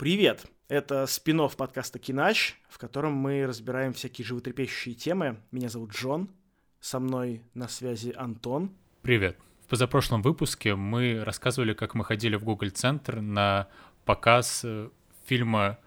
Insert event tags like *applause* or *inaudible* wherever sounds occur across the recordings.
Привет! Это спин подкаста «Кинач», в котором мы разбираем всякие животрепещущие темы. Меня зовут Джон, со мной на связи Антон. Привет! В позапрошлом выпуске мы рассказывали, как мы ходили в Google Центр на показ э, фильма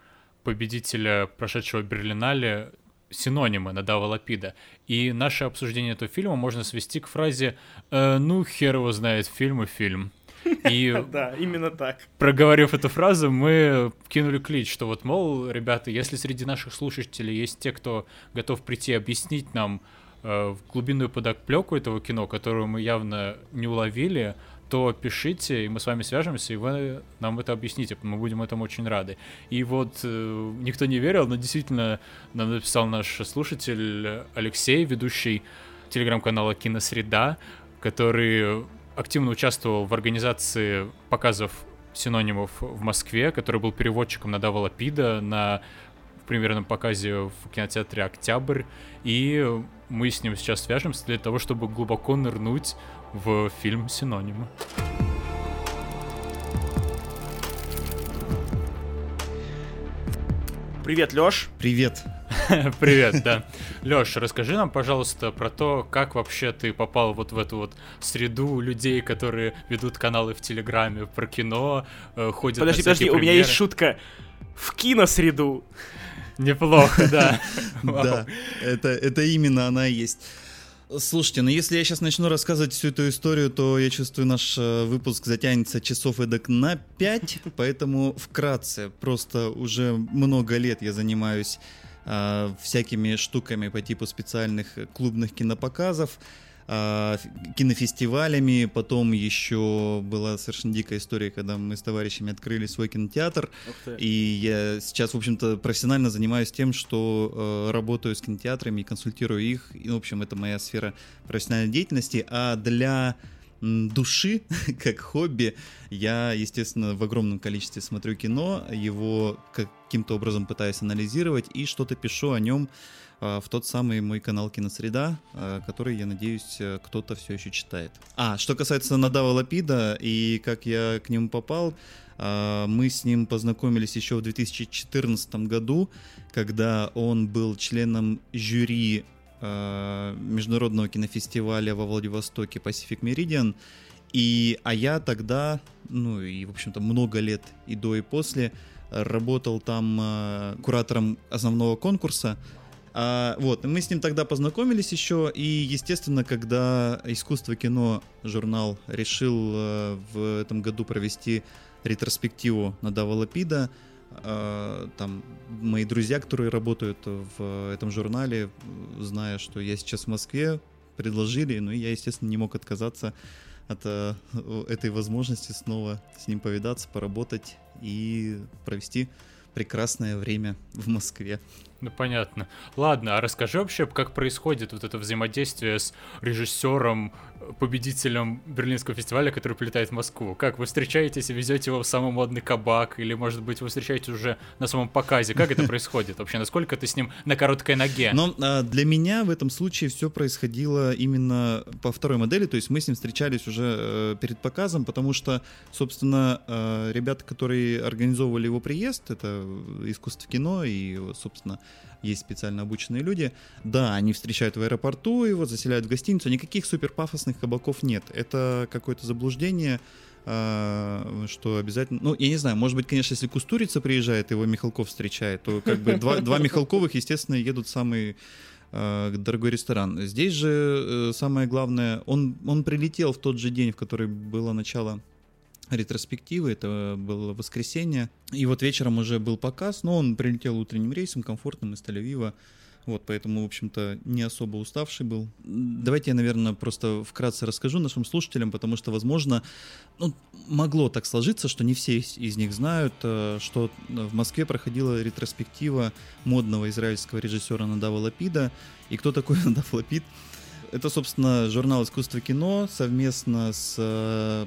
победителя прошедшего Берлинале синонимы Надава Лапида. И наше обсуждение этого фильма можно свести к фразе э, «Ну, хер его знает, фильм и фильм». *laughs* И да, именно так. Проговорив эту фразу, мы кинули клич, что вот, мол, ребята, если среди наших слушателей есть те, кто готов прийти объяснить нам э, глубинную подоплеку этого кино, которую мы явно не уловили, то пишите, и мы с вами свяжемся, и вы нам это объясните, мы будем этому очень рады. И вот э, никто не верил, но действительно нам написал наш слушатель Алексей, ведущий телеграм-канала «Киносреда», который активно участвовал в организации показов синонимов в Москве, который был переводчиком на Дава Лапида на примерном показе в кинотеатре «Октябрь», и мы с ним сейчас свяжемся для того, чтобы глубоко нырнуть в фильм «Синонимы». Привет, Лёш. Привет. *laughs* Привет, да. Лёш, расскажи нам, пожалуйста, про то, как вообще ты попал вот в эту вот среду людей, которые ведут каналы в Телеграме про кино, э, ходят Подожди, на подожди, у меня есть шутка. В киносреду. Неплохо, да. *laughs* Да, это, это именно она и есть. Слушайте, ну если я сейчас начну рассказывать всю эту историю, то я чувствую, наш э, выпуск затянется часов эдак на 5, поэтому вкратце, просто уже много лет я занимаюсь э, всякими штуками по типу специальных клубных кинопоказов, э, кинофестивалями, потом еще была совершенно дикая история, когда мы с товарищами открыли свой кинотеатр, и я сейчас, в общем-то, профессионально занимаюсь тем, что э, работаю с кинотеатрами, консультирую их, и, в общем, это моя сфера профессиональной деятельности, а для души, *laughs* как хобби, я, естественно, в огромном количестве смотрю кино, его каким-то образом пытаюсь анализировать и что-то пишу о нем а, в тот самый мой канал Киносреда, а, который, я надеюсь, э, кто-то все еще читает. А, что касается Надава Лапида и как я к нему попал, а, мы с ним познакомились еще в 2014 году, когда он был членом жюри международного кинофестиваля во Владивостоке Pacific Meridian. И, а я тогда, ну и, в общем-то, много лет и до, и после, работал там э, куратором основного конкурса. А, вот, мы с ним тогда познакомились еще, и, естественно, когда «Искусство кино» журнал решил э, в этом году провести ретроспективу на Дава Лапида, э, там мои друзья, которые работают в этом журнале, зная, что я сейчас в Москве, предложили, но я, естественно, не мог отказаться от э, этой возможности снова с ним повидаться, поработать и провести прекрасное время в Москве. Ну, понятно. Ладно, а расскажи вообще, как происходит вот это взаимодействие с режиссером, победителем Берлинского фестиваля, который прилетает в Москву? Как, вы встречаетесь и везете его в самый модный кабак? Или, может быть, вы встречаетесь уже на самом показе? Как это *laughs* происходит вообще? Насколько ты с ним на короткой ноге? Но а, для меня в этом случае все происходило именно по второй модели, то есть мы с ним встречались уже э, перед показом, потому что, собственно, э, ребята, которые организовывали его приезд, это искусство кино и, собственно, есть специально обученные люди. Да, они встречают в аэропорту его, заселяют в гостиницу. Никаких супер пафосных кабаков нет. Это какое-то заблуждение, а, что обязательно... Ну, я не знаю, может быть, конечно, если Кустурица приезжает, его Михалков встречает, то как бы два, два Михалковых, естественно, едут в самый а, дорогой ресторан. Здесь же э, самое главное, он, он прилетел в тот же день, в который было начало ретроспективы, это было воскресенье. И вот вечером уже был показ, но он прилетел утренним рейсом, комфортным из Тель-Авива. Вот, поэтому, в общем-то, не особо уставший был. Давайте я, наверное, просто вкратце расскажу нашим слушателям, потому что, возможно, ну, могло так сложиться, что не все из них знают, э, что в Москве проходила ретроспектива модного израильского режиссера Надава Лапида. И кто такой *laughs* Надав Лапид? Это, собственно, журнал «Искусство кино» совместно с э,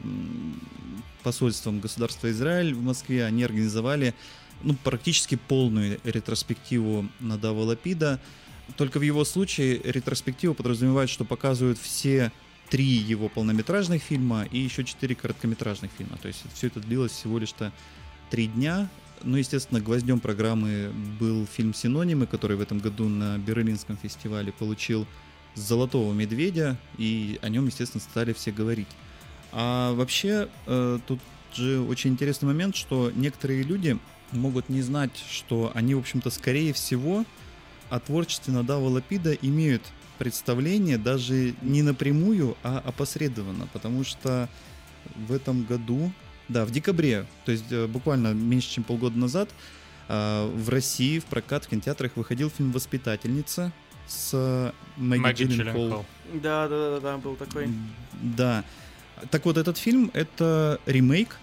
посольством государства Израиль в Москве. Они организовали ну, практически полную ретроспективу Надава Лапида. Только в его случае ретроспектива подразумевает, что показывают все три его полнометражных фильма и еще четыре короткометражных фильма. То есть все это длилось всего лишь-то три дня. ну, естественно, гвоздем программы был фильм «Синонимы», который в этом году на Берлинском фестивале получил «Золотого медведя», и о нем, естественно, стали все говорить. А вообще, э, тут же очень интересный момент, что некоторые люди могут не знать, что они, в общем-то, скорее всего о творчестве Надава Лапида имеют представление даже не напрямую, а опосредованно, потому что в этом году, да, в декабре, то есть э, буквально меньше, чем полгода назад, э, в России в прокат в кинотеатрах выходил фильм «Воспитательница» с Мэгги, Джилленхол. Да, да, да, да, был такой. Да. Так вот, этот фильм — это ремейк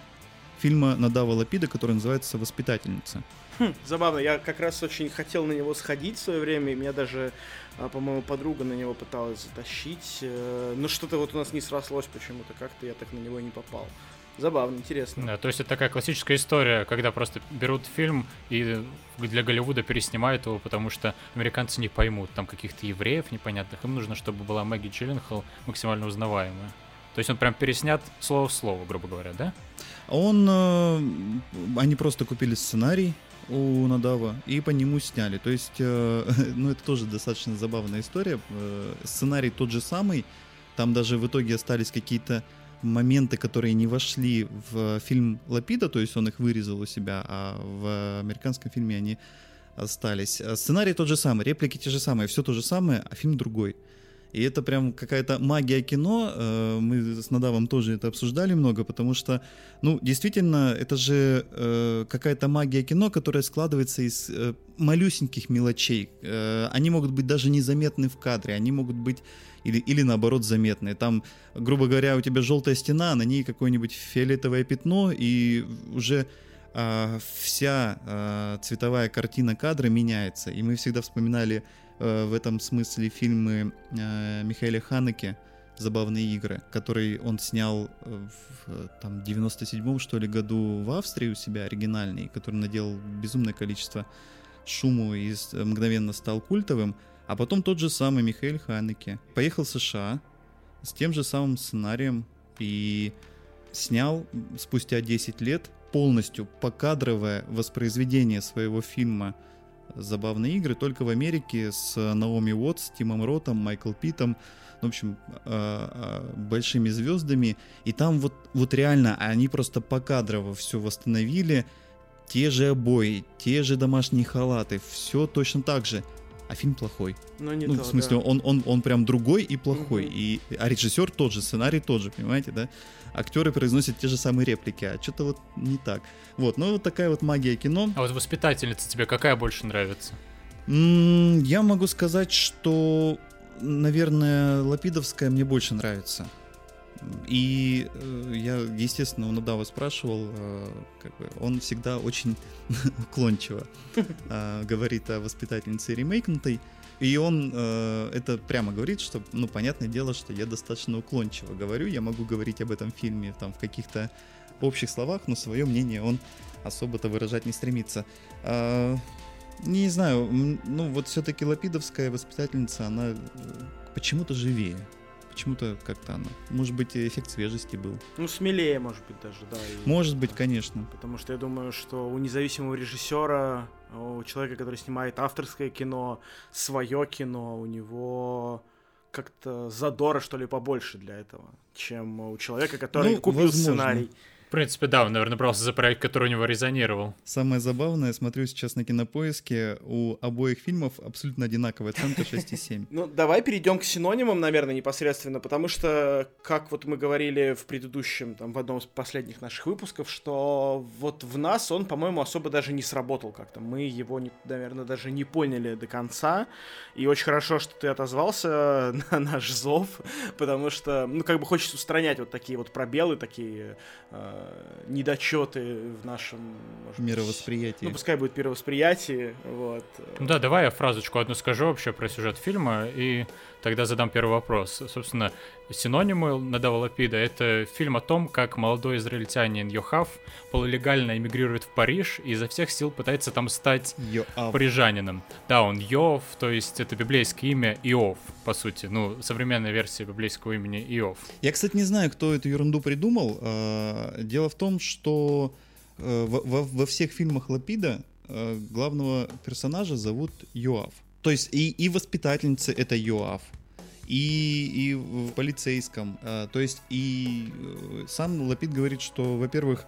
фильма Надава Лапида, который называется «Воспитательница». Хм, забавно, я как раз очень хотел на него сходить в свое время, и меня даже, а, по-моему, подруга на него пыталась затащить, э, но что-то вот у нас не срослось почему-то, как-то я так на него и не попал. Забавно, интересно. Да, то есть это такая классическая история, когда просто берут фильм и для Голливуда переснимают его, потому что американцы не поймут там каких-то евреев непонятных. Им нужно, чтобы была Мэгги Джилленхол максимально узнаваемая. То есть он прям переснят слово в слово, грубо говоря, да? Он... Э, они просто купили сценарий, у Надава и по нему сняли. То есть, э, *laughs* ну это тоже достаточно забавная история. Э, сценарий тот же самый, там даже в итоге остались какие-то моменты, которые не вошли в фильм Лапида, то есть он их вырезал у себя, а в американском фильме они остались. Сценарий тот же самый, реплики те же самые, все то же самое, а фильм другой. И это прям какая-то магия кино. Э, мы с Надавом тоже это обсуждали много, потому что, ну, действительно, это же э, какая-то магия кино, которая складывается из э, малюсеньких мелочей. Они могут быть даже незаметны в кадре, они могут быть или, или наоборот заметные. Там, грубо говоря, у тебя желтая стена, на ней какое-нибудь фиолетовое пятно, и уже вся цветовая картина кадра меняется. И мы всегда вспоминали в этом смысле фильмы э, Михаила Ханеке «Забавные игры», который он снял в там, 97-м, что ли, году в Австрии у себя, оригинальный, который наделал безумное количество шуму и мгновенно стал культовым. А потом тот же самый Михаил Ханеке поехал в США с тем же самым сценарием и снял спустя 10 лет полностью покадровое воспроизведение своего фильма забавные игры, только в Америке с Наоми Уотс, Тимом Ротом, Майкл Питом, в общем, а, а, большими звездами. И там вот, вот реально они просто покадрово все восстановили. Те же обои, те же домашние халаты, все точно так же. А фильм плохой. Но не ну, то, в смысле, да. он, он, он прям другой и плохой. Угу. И, а режиссер тот же, сценарий тот же, понимаете, да? актеры произносят те же самые реплики, а что-то вот не так. Вот, ну вот такая вот магия кино. А вот воспитательница тебе какая больше нравится? М-м, я могу сказать, что, наверное, Лапидовская мне больше нравится. И э, я, естественно, у Надава спрашивал, э, как бы, он всегда очень *laughs* уклончиво э, говорит о воспитательнице ремейкнутой. И он э, это прямо говорит, что, ну, понятное дело, что я достаточно уклончиво говорю, я могу говорить об этом фильме там в каких-то общих словах, но свое мнение он особо-то выражать не стремится. Э, не знаю, ну вот все-таки Лапидовская воспитательница, она почему-то живее почему-то как-то она. Может быть, эффект свежести был. Ну, смелее, может быть, даже, да. И... Может быть, конечно. Потому что я думаю, что у независимого режиссера, у человека, который снимает авторское кино, свое кино, у него как-то задора, что ли, побольше для этого, чем у человека, который ну, купил возможно. сценарий принципе, да, он, наверное, брался за проект, который у него резонировал. Самое забавное, смотрю сейчас на кинопоиске, у обоих фильмов абсолютно одинаковая оценка 6,7. Ну, давай перейдем к синонимам, наверное, непосредственно, потому что, как вот мы говорили в предыдущем, там, в одном из последних наших выпусков, что вот в нас он, по-моему, особо даже не сработал как-то. Мы его, наверное, даже не поняли до конца. И очень хорошо, что ты отозвался *laughs* на наш зов, потому что, ну, как бы хочется устранять вот такие вот пробелы, такие э, недочеты в нашем может, мировосприятии. Ну, пускай будет мировосприятие. Вот. Да, давай я фразочку одну скажу вообще про сюжет фильма, и тогда задам первый вопрос. Собственно, синонимы Надава Лапида — это фильм о том, как молодой израильтянин Йохав полулегально эмигрирует в Париж и изо всех сил пытается там стать Йоав. парижанином. Да, он Йов, то есть это библейское имя Иов, по сути. Ну, современная версия библейского имени Иов. Я, кстати, не знаю, кто эту ерунду придумал. А, дело в том, что э, во, во, всех фильмах Лапида э, главного персонажа зовут Йоав. То есть и, и воспитательница это Йоав, и, и в полицейском. Э, то есть и э, сам Лапид говорит, что, во-первых,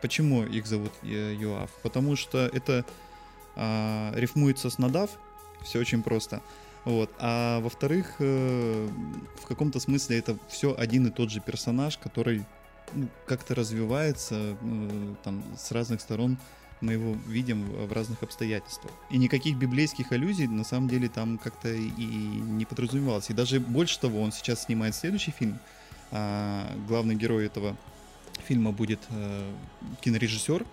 почему их зовут э, Йоав? Потому что это э, рифмуется с Надав, все очень просто. Вот. А во-вторых, э, в каком-то смысле это все один и тот же персонаж, который ну, как-то развивается э, там с разных сторон мы его видим в разных обстоятельствах. И никаких библейских аллюзий на самом деле там как-то и не подразумевалось. И даже больше того, он сейчас снимает следующий фильм. А главный герой этого фильма будет э, кинорежиссер,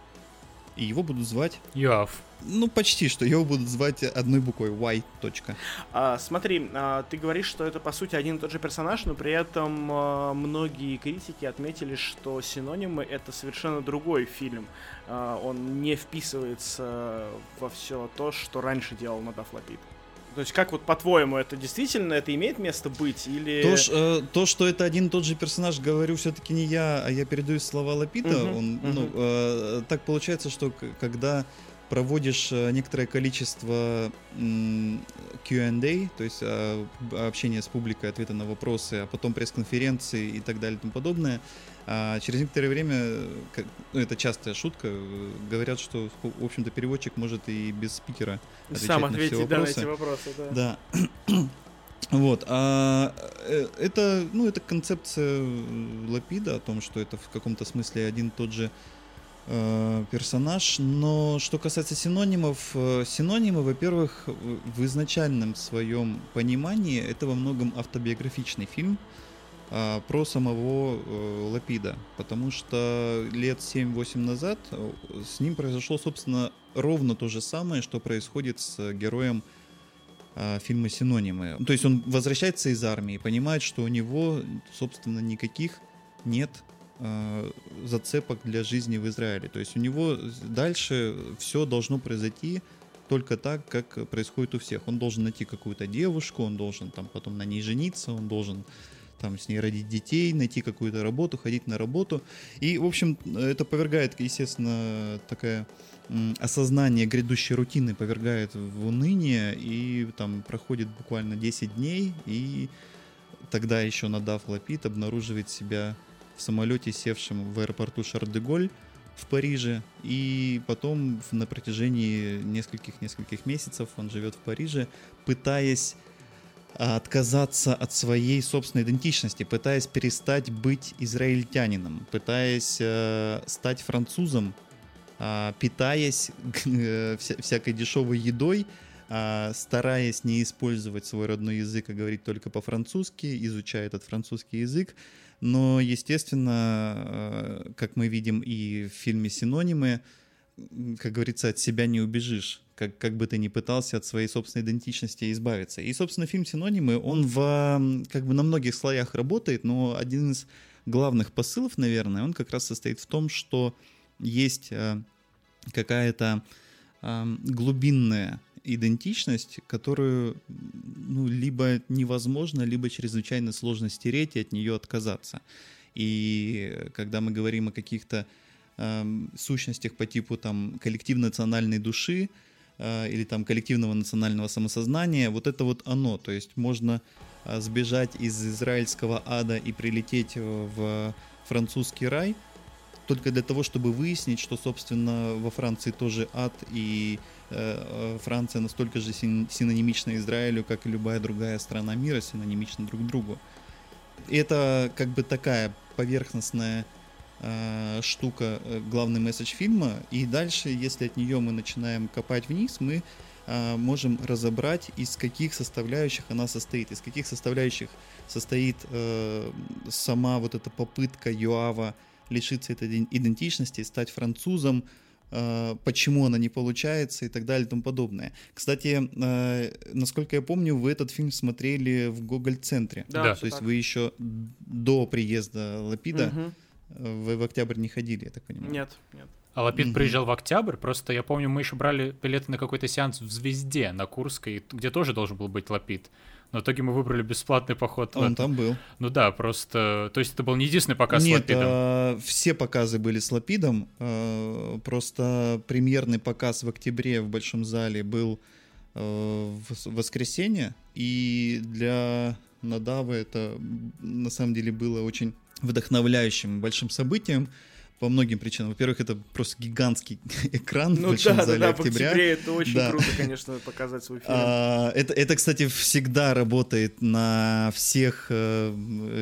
и его будут звать... Йоав. Ну, почти что. Его будут звать одной буквой. Y. Точка. А, смотри, а, ты говоришь, что это, по сути, один и тот же персонаж, но при этом а, многие критики отметили, что синонимы — это совершенно другой фильм. А, он не вписывается во все то, что раньше делал Надав Лапид. То есть, как вот по-твоему, это действительно это имеет место быть или... То, ш, э, то что это один и тот же персонаж, говорю все-таки не я, а я передаю слова Лапита. Мгм, он, мгм. ну, э, так получается, что когда проводишь э, некоторое количество Q&A, то есть э, б- общение с публикой, ответы на вопросы, а потом пресс-конференции и так далее и тому подобное, а через некоторое время, э, как- ну, это частая шутка, э, говорят, что, в общем-то, переводчик может и без спикера отвечать Сам на все ответить да, на вопросы. эти вопросы, да. Да. *clears throat* Вот, а э, это, ну, это концепция э, Лапида о том, что это в каком-то смысле один и тот же э, персонаж, но что касается синонимов, э, синонимы, во-первых, в в изначальном своем понимании это во многом автобиографичный фильм а, про самого э, Лапида, потому что лет 7-8 назад э, с ним произошло, собственно, ровно то же самое, что происходит с героем а, фильма «Синонимы». То есть он возвращается из армии, понимает, что у него, собственно, никаких нет а, зацепок для жизни в Израиле. То есть у него дальше все должно произойти только так, как происходит у всех. Он должен найти какую-то девушку, он должен там потом на ней жениться, он должен там с ней родить детей, найти какую-то работу, ходить на работу. И, в общем, это повергает, естественно, такая м, осознание грядущей рутины повергает в уныние, и там проходит буквально 10 дней, и тогда еще Надав Лапид обнаруживает себя в самолете, севшем в аэропорту Шарль-де-Голь в Париже, и потом на протяжении нескольких-нескольких месяцев он живет в Париже, пытаясь а, отказаться от своей собственной идентичности, пытаясь перестать быть израильтянином, пытаясь э, стать французом, а, питаясь *laughs* э, вся- всякой дешевой едой, а, стараясь не использовать свой родной язык, а говорить только по-французски, изучая этот французский язык. Но, естественно, э, как мы видим и в фильме «Синонимы», как говорится, от себя не убежишь, как, как бы ты ни пытался от своей собственной идентичности избавиться. И, собственно, фильм «Синонимы», он в, как бы на многих слоях работает, но один из главных посылов, наверное, он как раз состоит в том, что есть э, какая-то глубинная идентичность, которую ну, либо невозможно, либо чрезвычайно сложно стереть и от нее отказаться. И когда мы говорим о каких-то эм, сущностях по типу там коллективно-национальной души э, или там коллективного национального самосознания, вот это вот оно. То есть можно э, сбежать из израильского ада и прилететь э, в французский рай, только для того, чтобы выяснить, что, собственно, во Франции тоже ад, и э, э, Франция настолько же син- синонимична Израилю, как и любая другая страна мира синонимична друг другу. И это как бы такая поверхностная э, штука, э, главный месседж фильма, и дальше, если от нее мы начинаем копать вниз, мы э, можем разобрать, из каких составляющих она состоит, из каких составляющих состоит э, сама вот эта попытка Юава лишиться этой иден- идентичности, стать французом, э, почему она не получается и так далее и тому подобное. Кстати, э, насколько я помню, вы этот фильм смотрели в Гоголь-центре. Да. всё То есть так. вы еще до приезда Лапида э, вы в октябрь не ходили, я так понимаю. Нет, нет. А Лапид Мгм. приезжал в октябрь, просто я помню, мы еще брали билеты на какой-то сеанс в Звезде на Курской, где тоже должен был быть Лапид. Но в итоге мы выбрали бесплатный поход. Он там был. Ну да, просто... То есть это был не единственный показ Нет, с Лапидом? а, все показы были с Лапидом. а, Просто премьерный показ в октябре в Большом зале был а, в воскресенье. И для Надавы это на самом деле было очень вдохновляющим большим событием по многим причинам. Во-первых, это просто гигантский *laughs* экран в Ну Большом да, да, зале да, в октября. октябре это очень Да. круто, *laughs* конечно, показать свой фильм. А, это, это, кстати, всегда работает на всех э,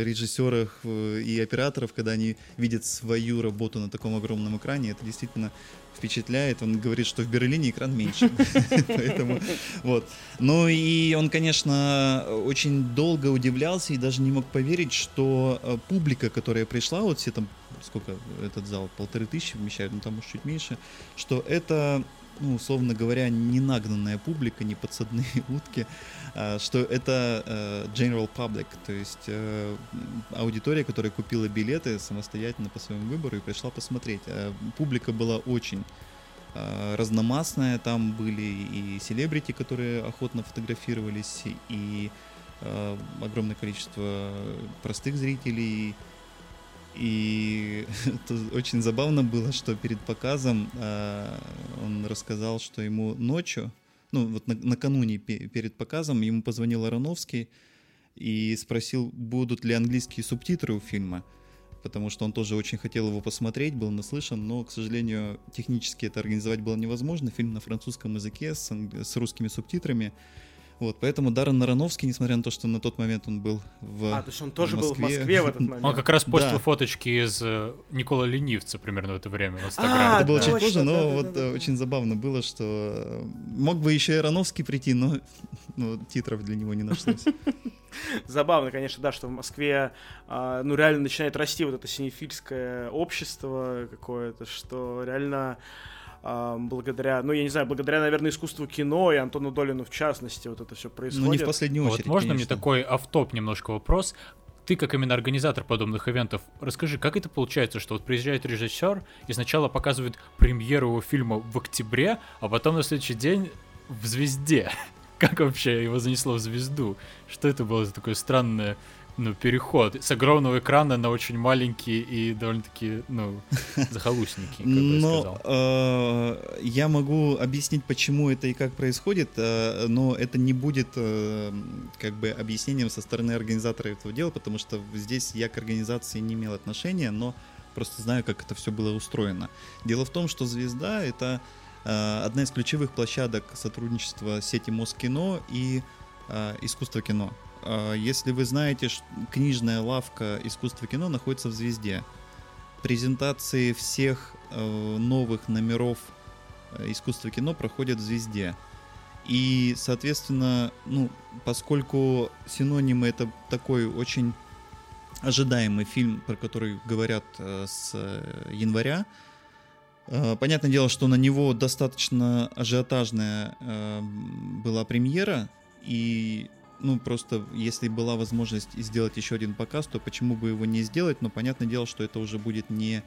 режиссерах э, и операторов, когда они видят свою работу на таком огромном экране. Это действительно впечатляет. Он говорит, что в Берлине экран меньше. *laughs* Поэтому вот. Ну и он, конечно, очень долго удивлялся и даже не мог поверить, что э, публика, которая пришла, вот все там, сколько этот зал, полторы тысячи вмещает, ну там уж чуть меньше, что это ну, условно говоря, не нагнанная публика, не подсадные *laughs* утки, а, что это э, general public, то есть э, аудитория, которая купила билеты самостоятельно по своему выбору и пришла посмотреть. А Публика была очень разномастная, там были и селебрити, которые охотно фотографировались, и огромное количество простых зрителей, и *laughs* это очень забавно было, что перед показом э, он рассказал, что ему ночью, ну вот на- накануне пе- перед показом ему позвонил Ароновский и спросил, будут ли английские субтитры у фильма, потому что он тоже очень хотел его посмотреть, был наслышан, но, к сожалению, технически это организовать было невозможно. Фильм на французском языке с, с русскими субтитрами. Вот, поэтому Даррен Ароновский, несмотря на то, что на тот момент он был в А, то есть он тоже был в Москве. Москве в этот *laughs* момент. Он как раз постил Да. фоточки из э, Никола Ленивца примерно в это время в А, Инстаграме. Это было да. чуть позже, но вот э, очень забавно было, что э, мог бы еще и Ароновский прийти, но *laughs* ну, титров для него не нашлось. *laughs* Забавно, конечно, да, что в Москве, а, ну, реально начинает расти вот это синефильское общество какое-то, что реально а, благодаря, ну, я не знаю, благодаря, наверное, искусству кино и Антону Долину в частности, вот это все происходит. Ну, не в последнюю Вот очередь, можно мне конечно. такой автоп немножко вопрос? Ты как именно организатор подобных ивентов, расскажи, как это получается, что вот приезжает режиссер и сначала показывает премьеру его фильма в октябре, а потом на следующий день в «Звезде». *laughs* Как вообще его занесло в «Звезду»? Что это было за такой странный ну, переход с огромного экрана на очень маленький и довольно-таки, ну, *laughs* захолустненький, как бы я Но сказал. э, я могу объяснить, почему это и как происходит, э, но это не будет э, как бы объяснением со стороны организатора этого дела, потому что здесь я к организации не имел отношения, но просто знаю, как это все было устроено. Дело в том, что «Звезда» — это одна из ключевых площадок сотрудничества сети Москино и искусство кино. Э, Если вы знаете, книжная лавка искусства кино находится в «Звезде». Презентации всех э, новых номеров э, искусства кино проходят в «Звезде». И, соответственно, ну, поскольку синонимы это такой очень ожидаемый фильм, про который говорят э, с января, понятное дело, что на него достаточно ажиотажная была премьера, и ну, просто если была возможность сделать еще один показ, то почему бы его не сделать? Но понятное дело, что это уже будет не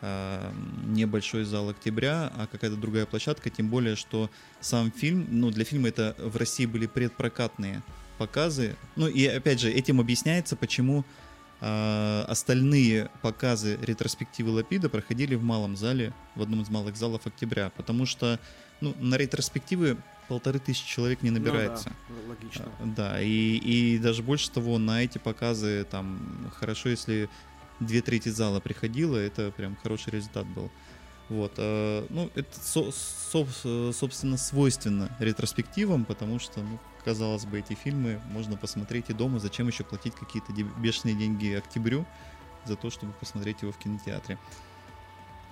э, небольшой зал октября, а какая-то другая площадка, тем более, что сам фильм, ну, для фильма это в России были предпрокатные показы. Ну, и опять же, этим объясняется, почему э, остальные показы ретроспективы Лапида проходили в малом зале, в одном из малых залов октября, потому что ну, на ретроспективы полторы тысячи человек не Ну да, набирается. логично. А, Да, и, и даже больше того, на эти показы там хорошо, если две трети зала приходило, это прям хороший результат был. Вот, э, ну, это, со- со- собственно, свойственно ретроспективам, потому что, ну, казалось бы, эти фильмы можно посмотреть и дома, зачем еще платить какие-то бешеные деньги октябрю за то, чтобы посмотреть его в кинотеатре.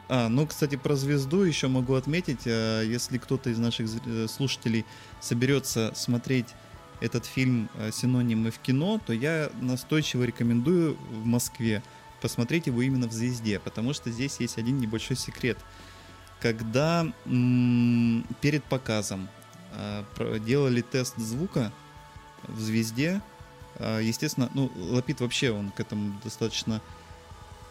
А, ну, кстати, про звезду еще могу отметить, э, если кто-то из наших э, слушателей соберется смотреть этот фильм э, синонимы в кино, то я настойчиво рекомендую в Москве посмотреть его именно в «Звезде», потому что здесь есть один небольшой секрет. Когда перед показом делали тест звука в «Звезде», естественно, ну, Лапид вообще, он к этому достаточно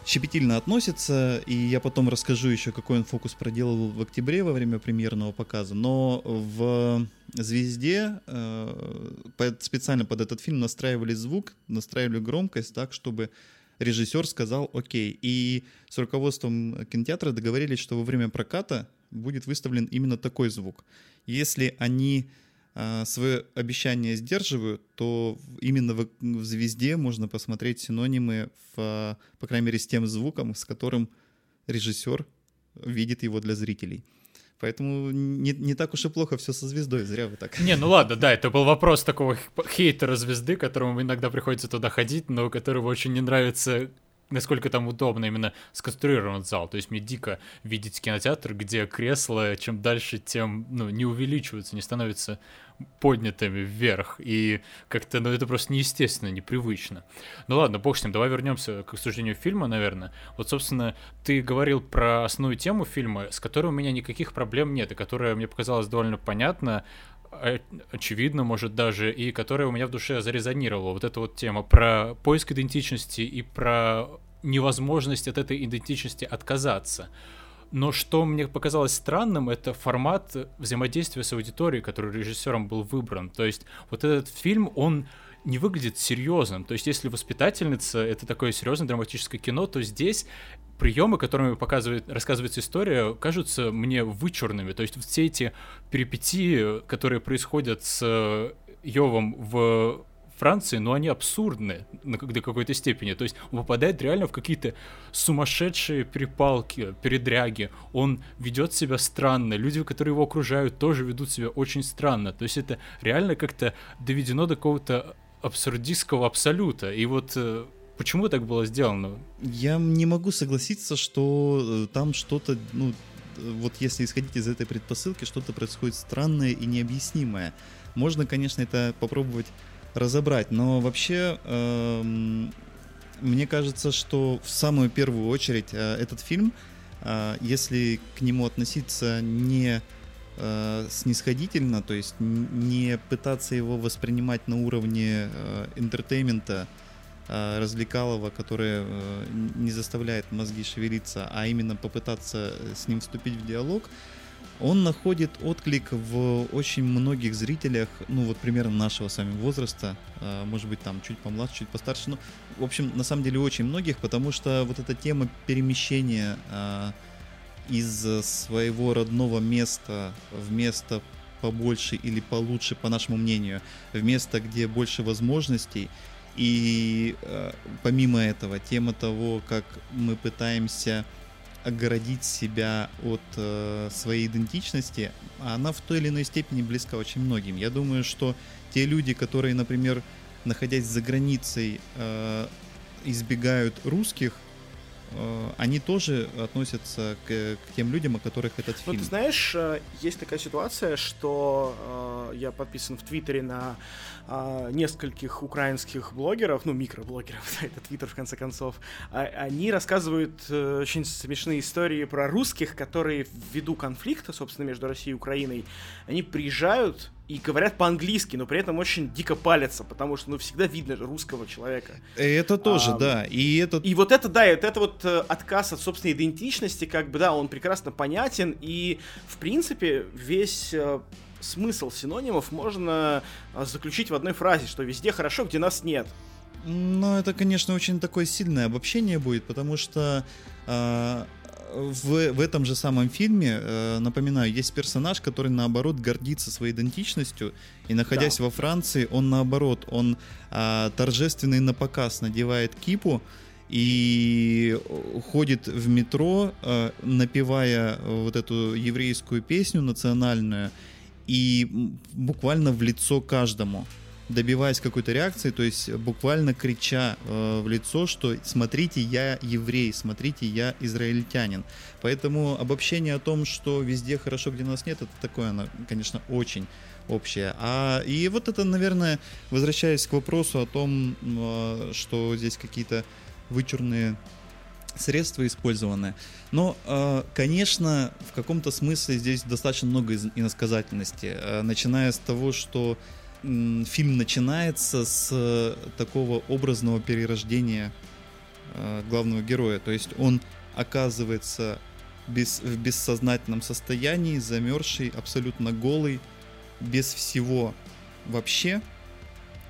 щепетильно относится, и я потом расскажу еще, какой он фокус проделал в октябре во время премьерного показа. Но в «Звезде» э, специально под этот фильм настраивали звук, настраивали громкость так, чтобы режиссер сказал «Окей». И с руководством кинотеатра договорились, что во время проката будет выставлен именно такой звук. Если они свое обещание сдерживают, то именно в, в «Звезде» можно посмотреть синонимы, в, по крайней мере, с тем звуком, с которым режиссер видит его для зрителей. Поэтому не, не так уж и плохо все со звездой, зря вы так. Не, ну ладно, да, это был вопрос такого хейтера звезды, которому иногда приходится туда ходить, но которого очень не нравится насколько там удобно именно сконструирован зал. То есть мне дико видеть кинотеатр, где кресла чем дальше, тем ну, не увеличиваются, не становятся поднятыми вверх. И как-то, ну, это просто неестественно, непривычно. Ну ладно, бог с ним, давай вернемся к обсуждению фильма, наверное. Вот, собственно, ты говорил про основную тему фильма, с которой у меня никаких проблем нет, и которая мне показалась довольно понятна очевидно, может даже, и которая у меня в душе зарезонировала. Вот эта вот тема про поиск идентичности и про невозможность от этой идентичности отказаться. Но что мне показалось странным, это формат взаимодействия с аудиторией, который режиссером был выбран. То есть вот этот фильм, он не выглядит серьезным. То есть, если воспитательница это такое серьезное драматическое кино, то здесь приемы, которыми показывает, рассказывается история, кажутся мне вычурными. То есть все эти перипетии, которые происходят с Йовом в Франции, но они абсурдны до какой-то степени. То есть он попадает реально в какие-то сумасшедшие перепалки, передряги. Он ведет себя странно. Люди, которые его окружают, тоже ведут себя очень странно. То есть это реально как-то доведено до какого-то абсурдистского абсолюта. И вот э, почему так было сделано? Я не могу согласиться, что э, там что-то, ну, вот если исходить из этой предпосылки, что-то происходит странное и необъяснимое. Можно, конечно, это попробовать разобрать, но вообще э, мне кажется, что в самую первую очередь э, этот фильм, э, если к нему относиться не э, снисходительно, то есть не пытаться его воспринимать на уровне э, интертеймента, развлекалого, которое не заставляет мозги шевелиться, а именно попытаться с ним вступить в диалог, он находит отклик в очень многих зрителях, ну вот примерно нашего с вами возраста, э, может быть там чуть помладше, чуть постарше, ну в общем на самом деле очень многих, потому что вот эта тема перемещения э, из своего родного места в место побольше или получше, по нашему мнению, в место, где больше возможностей. И э, помимо этого, тема того, как мы пытаемся огородить себя от э, своей идентичности, она в той или иной степени близка очень многим. Я думаю, что те люди, которые, например, находясь за границей, э, избегают русских, они тоже относятся к, к тем людям, о которых этот фильм. Ну, ты знаешь, э, есть такая ситуация, что э, я подписан в Твиттере на э, нескольких украинских блогеров, ну, микроблогеров, *laughs* это Твиттер, в конце концов. А, они рассказывают э, очень смешные истории про русских, которые ввиду конфликта, собственно, между Россией и Украиной, они приезжают и говорят по-английски, но при этом очень дико палятся, потому что, ну, всегда видно русского человека. Это тоже, а, да. И это... И вот это, да, это, это вот э, отказ от собственной идентичности, как бы, да, он прекрасно понятен, и, в принципе, весь э, смысл синонимов можно э, заключить в одной фразе, что везде хорошо, где нас нет. Ну, это, конечно, очень такое сильное обобщение будет, потому что э, в, в этом же самом фильме, э, напоминаю, есть персонаж, который наоборот гордится своей идентичностью, и находясь да. во Франции, он наоборот, он э, торжественный на показ надевает кипу и ходит в метро, э, напевая вот эту еврейскую песню национальную, и буквально в лицо каждому добиваясь какой-то реакции, то есть буквально крича э, в лицо, что смотрите, я еврей, смотрите, я израильтянин. Поэтому обобщение о том, что везде хорошо, где нас нет, это такое, оно, конечно, очень общее. А, и вот это, наверное, возвращаясь к вопросу о том, э, что здесь какие-то вычурные средства использованы. Но, э, конечно, в каком-то смысле здесь достаточно много иносказательности, э, начиная с того, что фильм начинается с такого образного перерождения э, главного героя. То есть он оказывается без, в бессознательном состоянии, замерзший, абсолютно голый, без всего вообще,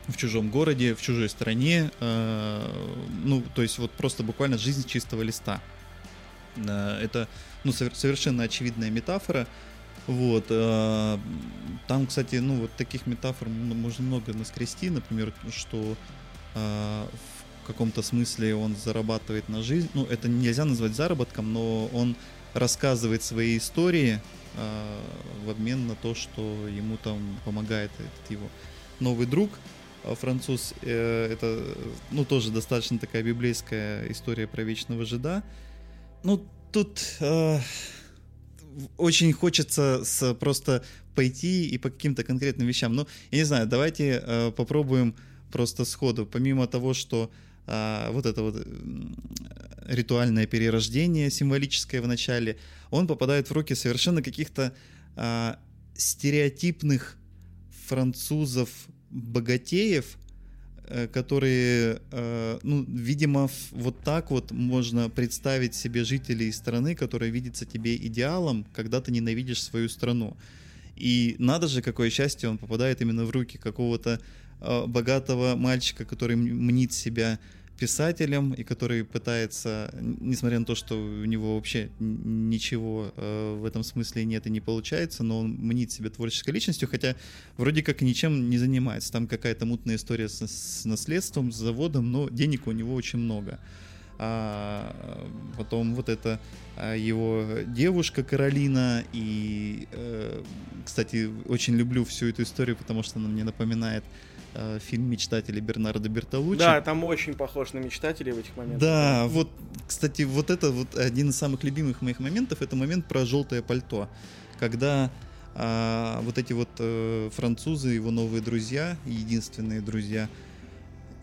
в чужом городе, в чужой стране, э, ну, то есть вот просто буквально жизнь чистого листа. Э, это, ну, совершенно очевидная метафора. Вот. Э, там, кстати, ну, вот таких метафор можно много наскрести, например, что э, в каком-то смысле он зарабатывает на жизнь. Ну, это нельзя назвать заработком, но он рассказывает свои истории э, в обмен на то, что ему там помогает этот его новый друг – француз, это, ну, тоже достаточно такая библейская история про вечного жида. Ну, тут очень хочется с, просто пойти и по каким-то конкретным вещам. Ну, я не знаю, давайте э, попробуем просто сходу. Помимо того, что э, вот это вот ритуальное перерождение символическое в начале, он попадает в руки совершенно каких-то э, стереотипных французов богатеев, э, которые, э, ну, видимо, вот так вот можно представить себе жителей страны, которая видится тебе идеалом, когда ты ненавидишь свою страну. И надо же, какое счастье, он попадает именно в руки какого-то э, богатого мальчика, который мнит себя писателем и который пытается, несмотря на то, что у него вообще ничего э, в этом смысле нет и не получается, но он мнит себя творческой личностью, хотя вроде как ничем не занимается. Там какая-то мутная история с, с наследством, с заводом, но денег у него очень много. А потом вот это а, его девушка Каролина и, э, кстати, очень люблю всю эту историю, потому что она мне напоминает фильм «Мечтатели» Бернардо Бертолуччи. Да, там очень похож на «Мечтателей» в этих моментах. Да, вот, кстати, вот это вот один из самых любимых моих моментов, это момент про желтое пальто, когда а, вот эти вот э, французы, его новые друзья, единственные друзья,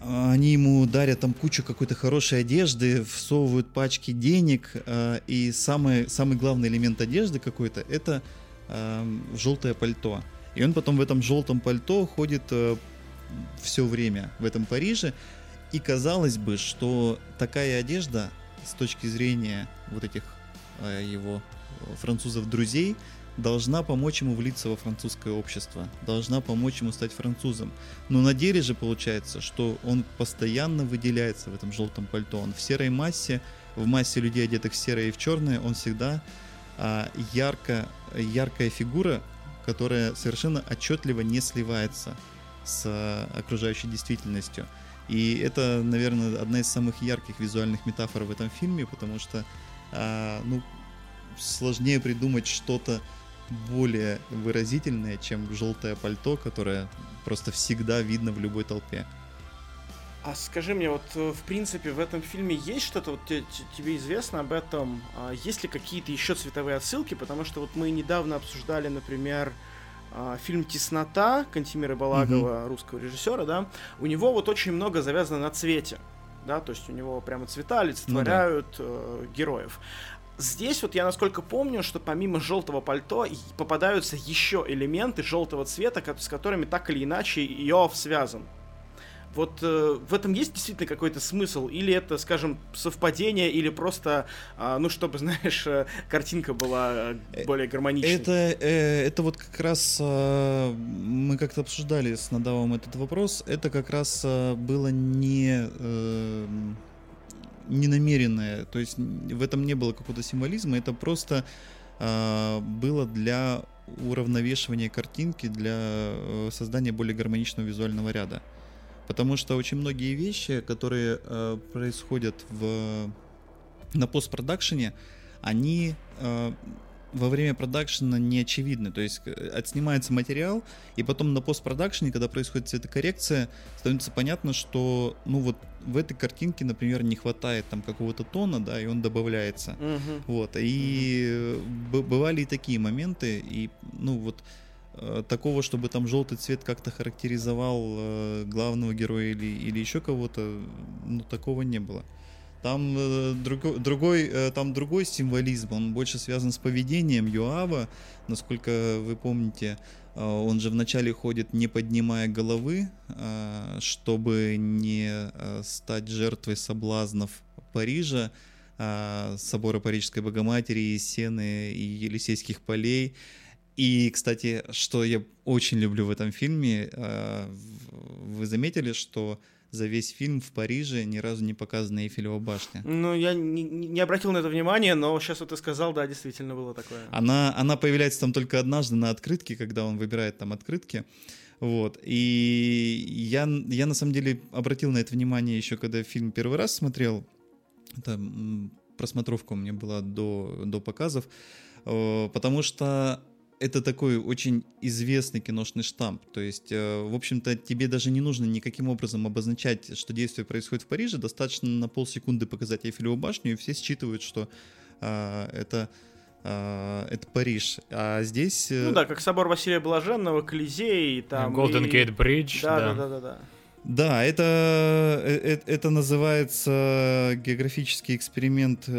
они ему дарят там кучу какой-то хорошей одежды, всовывают пачки денег, э, и самый, самый главный элемент одежды какой-то это э, желтое пальто. И он потом в этом желтом пальто ходит э, все время в этом Париже. И казалось бы, что такая одежда с точки зрения вот этих э, его французов-друзей должна помочь ему влиться во французское общество, должна помочь ему стать французом. Но на деле же получается, что он постоянно выделяется в этом желтом пальто. Он в серой массе, в массе людей, одетых в серое и в черное, он всегда а, ярко, яркая фигура, которая совершенно отчетливо не сливается с а, окружающей действительностью. И это, наверное, одна из самых ярких визуальных метафор в этом фильме, потому что а, ну, сложнее придумать что-то более выразительное, чем желтое пальто, которое просто всегда видно в любой толпе. А скажи мне, вот э, в принципе в этом фильме есть что-то, вот тебе известно об этом? А есть ли какие-то еще цветовые отсылки? Потому что вот мы недавно обсуждали, например, фильм «Теснота» Кантимира Балагова, угу. русского режиссера, да, у него вот очень много завязано на цвете, да, то есть у него прямо цвета олицетворяют да. э, героев. Здесь вот я насколько помню, что помимо желтого пальто попадаются еще элементы желтого цвета, с которыми так или иначе Иов связан. Вот э, в этом есть действительно какой-то смысл? Или это, скажем, совпадение, или просто, э, ну, чтобы, *laughs* знаешь, э, картинка была э, более гармоничной? Это, э, это вот как раз э, мы как-то обсуждали с Надавом этот вопрос. Это как раз э, было не... Э, ненамеренное, то есть в этом не было какого-то символизма, это просто э, было для уравновешивания картинки, для э, создания более гармоничного визуального ряда. Потому что очень многие вещи, которые э, происходят в, на постпродакшене, они э, во время продакшена не очевидны. То есть э, отснимается материал, и потом на постпродакшене, когда происходит цветокоррекция, становится понятно, что ну вот в этой картинке, например, не хватает там какого-то тона, да, и он добавляется. Uh-huh. Вот. И uh-huh. бывали и такие моменты, и ну вот такого, чтобы там желтый цвет как-то характеризовал э, главного героя или, или еще кого-то, ну такого не было. Там, э, друг, другой, э, там другой символизм, он больше связан с поведением Юава. Насколько вы помните, э, он же вначале ходит не поднимая головы, э, чтобы не э, стать жертвой соблазнов Парижа, а, собора Парижской Богоматери, Сены и Елисейских полей. И, кстати, что я очень люблю в этом фильме, а, вы заметили, что за весь фильм в Париже ни разу не показана Эйфелева башня. Ну, я не, не обратил на это внимания, но сейчас вот ты сказал, да, действительно было такое. Она, она появляется там только однажды на открытке, когда он выбирает там открытки. Вот. И я, я на самом деле обратил на это внимание еще, когда фильм первый раз смотрел. Это просмотровка у меня была до, до показов. Э, потому что это такой очень известный киношный штамп. То есть, э, в общем-то, тебе даже не нужно никаким образом обозначать, что действие происходит в Париже. Достаточно на полсекунды показать Эйфелеву башню, и все считывают, что э, это Uh, это Париж. А здесь... Ну да, как собор Василия Блаженного, Колизей, там... Golden и... Gate Bridge, да. Да, да, да, да. Да, это, это, это называется географический эксперимент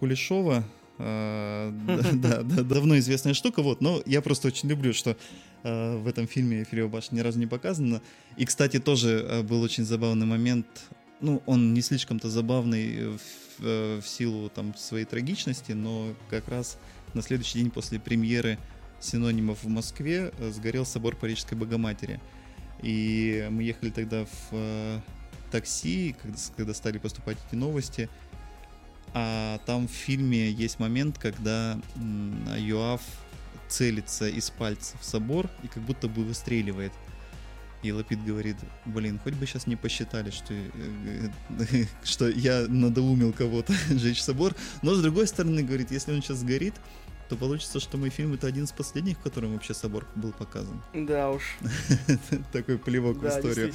Кулешова. *laughs* А, да, да, давно известная штука, вот, но я просто очень люблю, что а, в этом фильме Эфирева башня ни разу не показано. И, кстати, тоже а, был очень забавный момент, ну, он не слишком-то забавный в, в силу там своей трагичности, но как раз на следующий день после премьеры синонимов в Москве сгорел собор Парижской Богоматери. И мы ехали тогда в такси, когда, когда стали поступать эти новости, а там в фильме есть момент, когда Юав целится из пальца в собор и как будто бы выстреливает. И Лапид говорит, блин, хоть бы сейчас не посчитали, что, э, *laughs* что я надоумил кого-то *laughs* сжечь собор. Но с другой стороны, говорит, если он сейчас сгорит, то получится, что мой фильм это один из последних, в котором вообще собор был показан. Да уж. *laughs* Такой плевок в историю.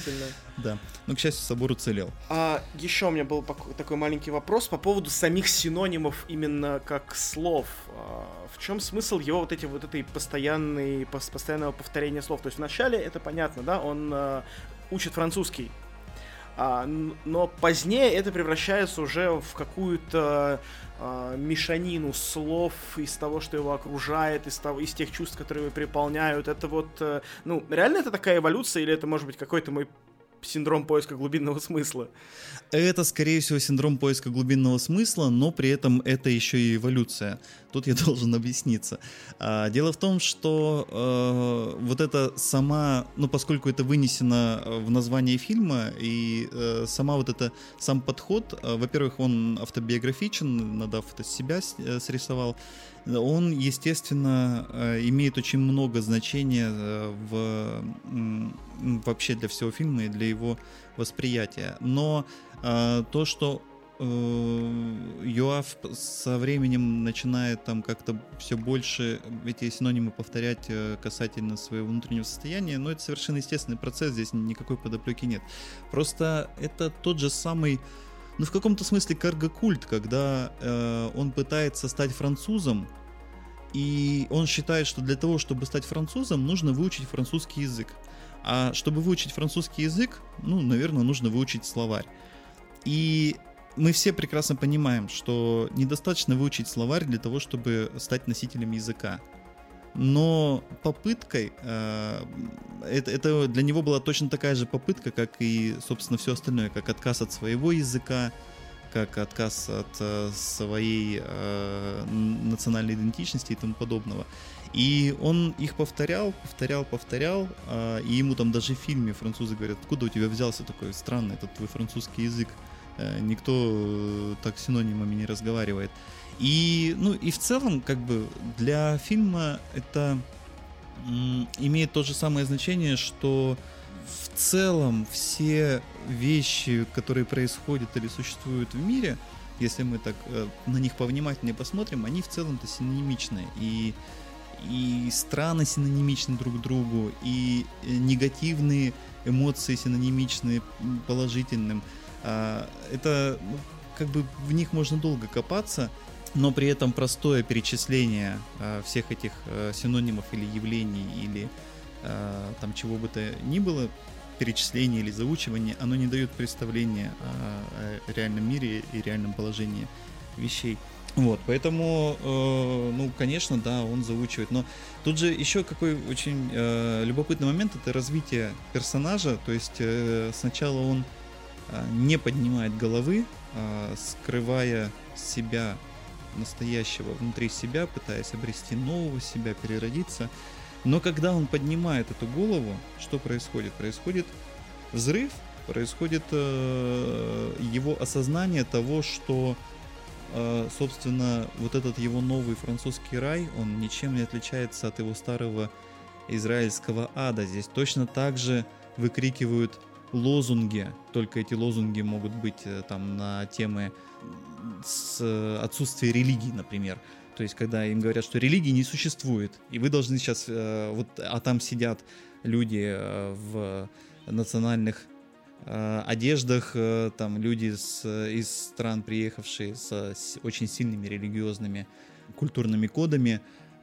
Да. Но, к счастью, собор уцелел. А еще у меня был такой маленький вопрос по поводу самих синонимов именно как слов. А, в чем смысл его вот эти вот этой постоянной, постоянного повторения слов? То есть вначале это понятно, да, он а, учит французский, а, но позднее это превращается уже в какую-то а, мешанину слов из того, что его окружает, из, того, из тех чувств, которые его переполняют. Это вот, э, ну, реально это такая эволюция, или это может быть какой-то мой синдром поиска глубинного смысла. Это, скорее всего, синдром поиска глубинного смысла, но при этом это еще и эволюция. Тут я *laughs* должен объясниться. А, дело в том, что э, вот это сама, ну, поскольку это вынесено в название фильма, и э, сама вот это, сам подход, э, во-первых, он автобиографичен, надав это себя э, срисовал, он, естественно, э, имеет очень много значения э, в, вообще для всего фильма и для его восприятия. Но э, то, что Юаф со временем начинает там как-то все больше эти синонимы повторять касательно своего внутреннего состояния, но это совершенно естественный процесс, здесь никакой подоплеки нет. Просто это тот же самый ну, в каком-то смысле карго-культ, когда э, он пытается стать французом, и он считает, что для того, чтобы стать французом, нужно выучить французский язык. А чтобы выучить французский язык, ну, наверное, нужно выучить словарь. И мы все прекрасно понимаем, что недостаточно выучить словарь для того, чтобы стать носителем языка но попыткой, э, это, это для него была точно такая же попытка, как и, собственно, все остальное, как отказ от своего языка, как отказ от э, своей э, национальной идентичности и тому подобного. И он их повторял, повторял, повторял, э, и ему там даже в фильме французы говорят, откуда у тебя взялся такой странный этот твой французский язык, никто э, так синонимами не разговаривает. И, ну, и в целом, как бы, для фильма это имеет то же самое значение, что в целом все вещи, которые происходят или существуют в мире, если мы так э, на них повнимательнее посмотрим, они в целом-то синонимичны. И, и страны синонимичны друг другу, и э, негативные эмоции синонимичны положительным. А, это ну, как бы в них можно долго копаться, но при этом простое перечисление э, всех этих э, синонимов или явлений или э, там чего бы то ни было, перечисление или заучивание, оно не дает представления о, реальном мире и реальном положении вещей. Вот, поэтому, э, ну, конечно, да, он заучивает. Но тут же еще какой очень э, любопытный момент это развитие персонажа. То есть э, сначала он а, не поднимает головы, а, скрывая себя настоящего внутри себя, пытаясь обрести нового себя, переродиться. Но когда он поднимает эту голову, что происходит? Происходит взрыв, происходит э, его осознание того, что, э, собственно, вот этот его новый французский рай, он ничем не отличается от его старого израильского ада. Здесь точно так же выкрикивают лозунги, только эти лозунги могут быть э, там на темы с э, отсутствия религии, например. То есть, когда им говорят, что религии не существует, и вы должны сейчас, э, вот, а там сидят люди в национальных одеждах, там люди с, из стран, приехавшие с, с очень сильными религиозными культурными кодами,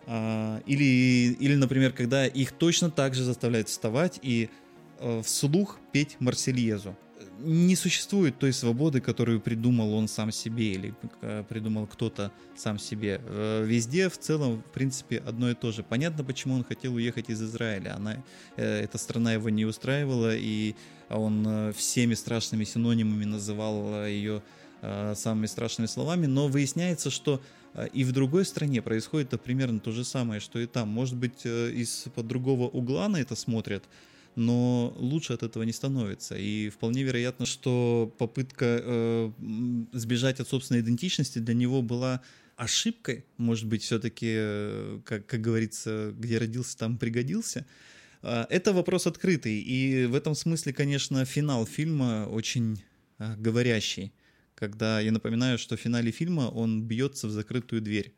или, или, например, когда их точно так же заставляют вставать и вслух петь Марсельезу. Не существует той свободы, которую придумал он сам себе или э, придумал кто-то сам себе. Э, везде в целом, в принципе, одно и то же. Понятно, почему он хотел уехать из Израиля. Она, эта страна его не устраивала, и он всеми страшными синонимами называл ее самыми страшными словами, но выясняется, что и в другой стране происходит примерно то же самое, что и там. Может быть, из-под другого угла на это смотрят, но лучше от этого не становится. И вполне вероятно, что попытка э, сбежать от собственной идентичности для него была ошибкой, может быть, все-таки, э, как, как говорится, где родился, там пригодился. Э, это вопрос открытый, и в этом смысле, конечно, финал фильма очень э, говорящий, когда я напоминаю, что в финале фильма он бьется в закрытую дверь.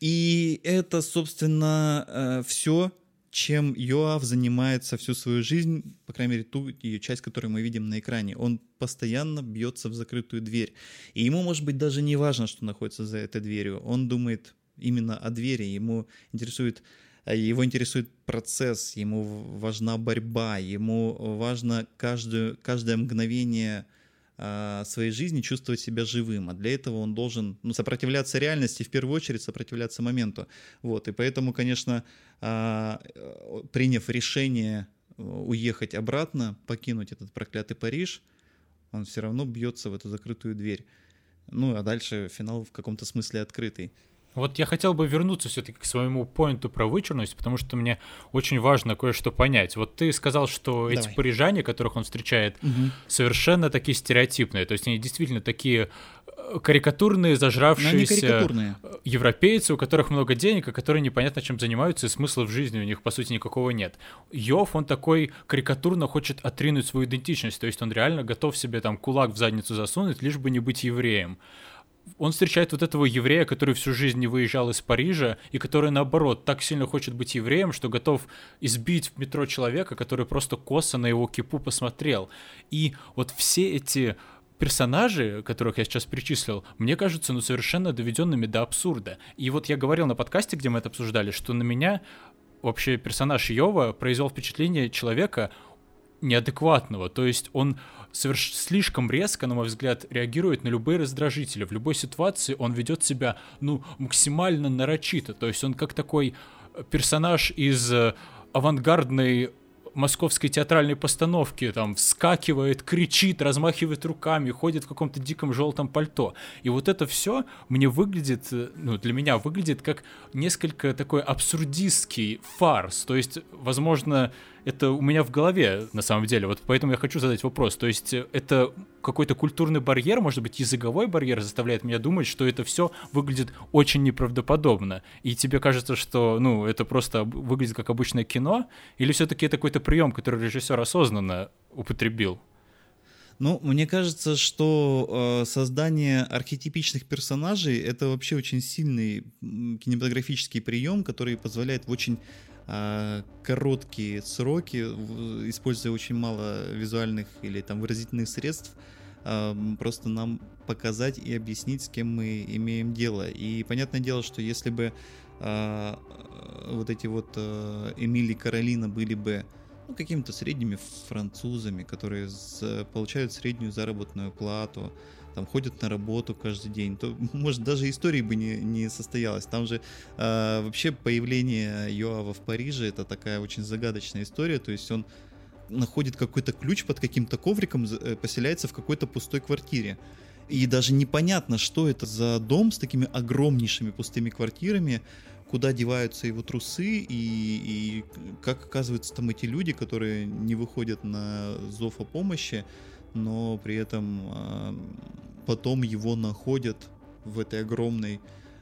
И это, собственно, э, все, чем Йоав занимается всю свою жизнь, по крайней мере, ту ее часть, которую мы видим на экране. Он постоянно бьется в закрытую дверь. И ему, может быть, даже не важно, что находится за этой дверью. Он думает именно о двери. Ему интересует его интересует процесс, ему важна борьба, ему важно каждое, каждое мгновение а, своей жизни чувствовать себя живым, а для этого он должен ну, сопротивляться реальности, в первую очередь сопротивляться моменту. Вот, и поэтому, конечно, а, приняв решение уехать обратно, покинуть этот проклятый Париж, он все равно бьется в эту закрытую дверь. Ну, а дальше финал в каком-то смысле открытый. Вот я хотел бы вернуться все-таки к своему поинту про вычурность, потому что мне очень важно кое-что понять. Вот ты сказал, что Давай. эти парижане, которых он встречает, угу. совершенно такие стереотипные. То есть они действительно такие э, карикатурные, зажравшиеся карикатурные. европейцы, у которых много денег, и которые непонятно чем занимаются, и смысла в жизни у них, по сути, никакого нет. Йов, он такой карикатурно хочет отринуть свою идентичность, то есть он реально готов себе там кулак в задницу засунуть, лишь бы не быть евреем он встречает вот этого еврея, который всю жизнь не выезжал из Парижа, и который, наоборот, так сильно хочет быть евреем, что готов избить в метро человека, который просто косо на его кипу посмотрел. И вот все эти персонажи, которых я сейчас перечислил, мне кажутся, ну, совершенно доведенными до абсурда. И вот я говорил на подкасте, где мы это обсуждали, что на меня вообще персонаж Йова произвел впечатление человека неадекватного. То есть он соверш... слишком резко, на мой взгляд, реагирует на любые раздражители. В любой ситуации он ведет себя, ну, максимально нарочито. То есть он как такой персонаж из э, авангардной московской театральной постановки, там, вскакивает, кричит, размахивает руками, ходит в каком-то диком желтом пальто. И вот это все мне выглядит, э, ну, для меня выглядит как несколько такой абсурдистский фарс. То есть, возможно, это у меня в голове, на самом деле. Вот поэтому я хочу задать вопрос. То есть э, это какой-то культурный барьер, может быть, языковой барьер заставляет меня думать, что это все выглядит очень неправдоподобно. И тебе кажется, что, ну, это просто выглядит как обычное кино? Или все-таки это какой-то прием, который режиссер осознанно употребил? Ну, мне кажется, что э, создание архетипичных персонажей это вообще очень сильный кинематографический прием, который позволяет в очень короткие сроки, используя очень мало визуальных или там выразительных средств, а, просто нам показать и объяснить, с кем мы имеем дело. И понятное дело, что если бы а, вот эти вот Эмили и Каролина были бы ну, какими-то средними французами, которые получают среднюю заработную плату, там ходят на работу каждый день, то, *laughs* может, даже истории бы не, не состоялось. Там же э, вообще появление Йоава в Париже это такая очень загадочная история, то есть он находит какой-то ключ под каким-то ковриком, э, поселяется в какой-то пустой квартире. И даже непонятно, что это за дом с такими огромнейшими пустыми квартирами, куда деваются его трусы и, и как оказываются там эти люди, которые не выходят на зов о помощи, но при этом э, потом его находят в этой огромной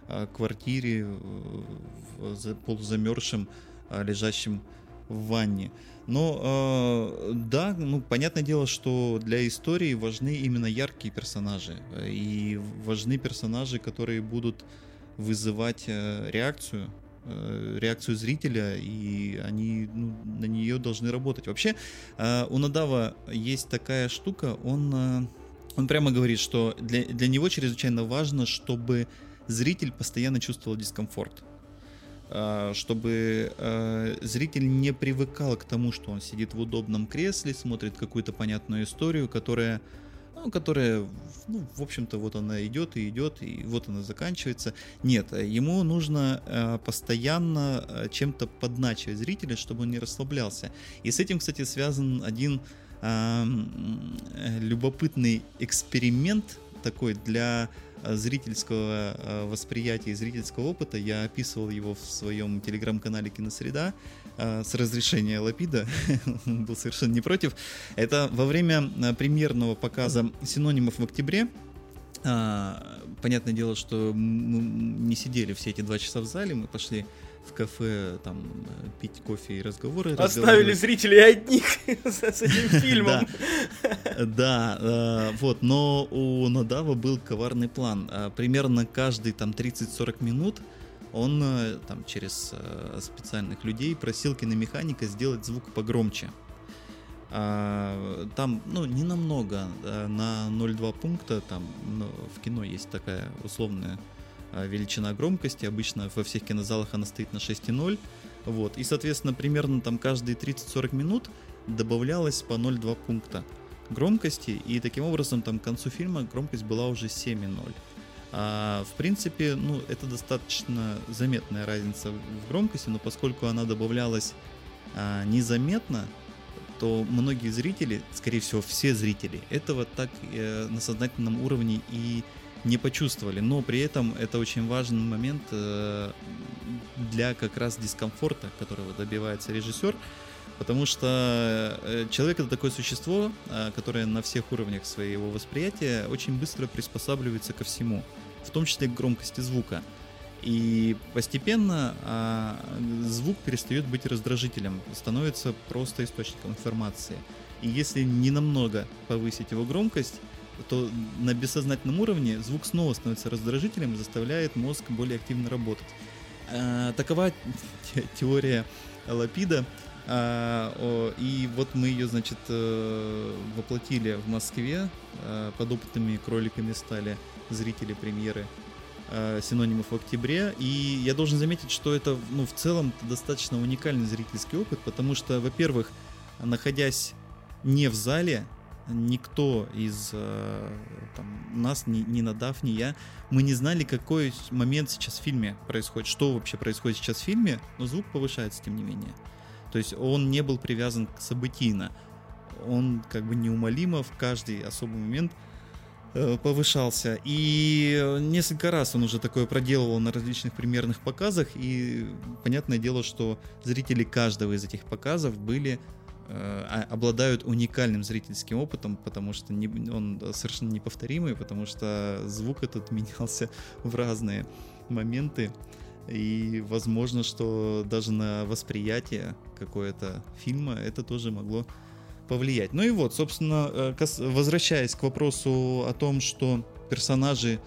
э, квартире, в, в полузамерзшем, э, лежащем в ванне. Но э, да, ну понятное дело, что для истории важны именно яркие персонажи и важны персонажи, которые будут вызывать э, реакцию, э, реакцию зрителя, и они ну, на нее должны работать. Вообще, э, у Надава есть такая штука, он, он прямо говорит, что для, для него чрезвычайно важно, чтобы зритель постоянно чувствовал дискомфорт чтобы э, зритель не привыкал к тому, что он сидит в удобном кресле, смотрит какую-то понятную историю, которая ну, которая, ну, в общем-то, вот она идет и идет, и вот она заканчивается. Нет, ему нужно э, постоянно э, чем-то подначивать зрителя, чтобы он не расслаблялся. И с этим, кстати, связан один э, любопытный эксперимент такой для зрительского э, восприятия зрительского опыта. Я описывал его в своем телеграм-канале Киносреда э, с разрешения Лапида. *laughs* Он был совершенно не против. Это во время э, премьерного показа синонимов в октябре понятное дело, что мы не сидели все эти два часа в зале, мы пошли в кафе там пить кофе и разговоры. Оставили зрителей одних *laughs* с этим *laughs* фильмом. Да, э, вот, но у Надава был коварный план. Э, примерно каждый там 30-40 минут он э, там через специальных людей просил киномеханика сделать звук погромче. Там, ну, не намного, на 0,2 пункта, там ну, в кино есть такая условная а, величина громкости. Обычно во всех кинозалах она стоит на 6,0. Вот. И, соответственно, примерно там каждые 30-40 минут добавлялось по 0,2 пункта громкости. И таким образом там к концу фильма громкость была уже 7,0. А, в принципе, ну, это достаточно заметная разница в громкости, но поскольку она добавлялась а, незаметно, то многие зрители, скорее всего, все зрители, этого так э, на сознательном уровне и не почувствовали. Но при этом это очень важный момент э, для как раз дискомфорта, которого добивается режиссер. Потому что э, человек это такое существо, э, которое на всех уровнях своего восприятия очень быстро приспосабливается ко всему, в том числе громкости звука. И постепенно а, звук перестает быть раздражителем, становится просто источником информации. И если не намного повысить его громкость, то на бессознательном уровне звук снова становится раздражителем и заставляет мозг более активно работать. А, такова теория Лапида. А, и вот мы ее, значит, э, воплотили в Москве. А, подопытными кроликами стали зрители премьеры синонимов в октябре. И я должен заметить, что это ну, в целом достаточно уникальный зрительский опыт, потому что, во-первых, находясь не в зале, никто из э, там, нас, ни, ни Надав, ни я, мы не знали, какой момент сейчас в фильме происходит, что вообще происходит сейчас в фильме, но звук повышается, тем не менее. То есть он не был привязан к событийно. Он как бы неумолимо в каждый особый момент э, повышался. И несколько раз он уже такое проделывал на различных примерных показах. И понятное дело, что зрители каждого из этих показов были Э, а, обладают уникальным зрительским опытом, потому что не, он совершенно неповторимый, потому что звук этот менялся в разные моменты. И возможно, что даже на восприятие какое-то фильма это тоже могло повлиять. Ну и вот, собственно, э, возвращаясь к вопросу о том, что персонажи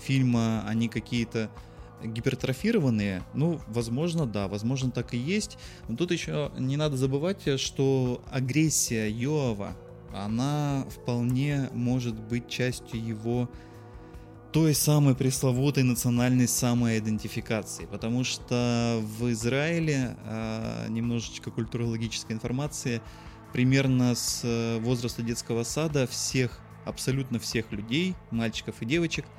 фильма, они какие-то гипертрофированные, ну, возможно, да, возможно, так и есть. Но тут еще не надо забывать, что агрессия Йоава, она вполне может быть частью его той самой пресловутой национальной самоидентификации, потому что в Израиле э, немножечко культурологической информации примерно с э, возраста детского сада всех, абсолютно всех людей, мальчиков и девочек –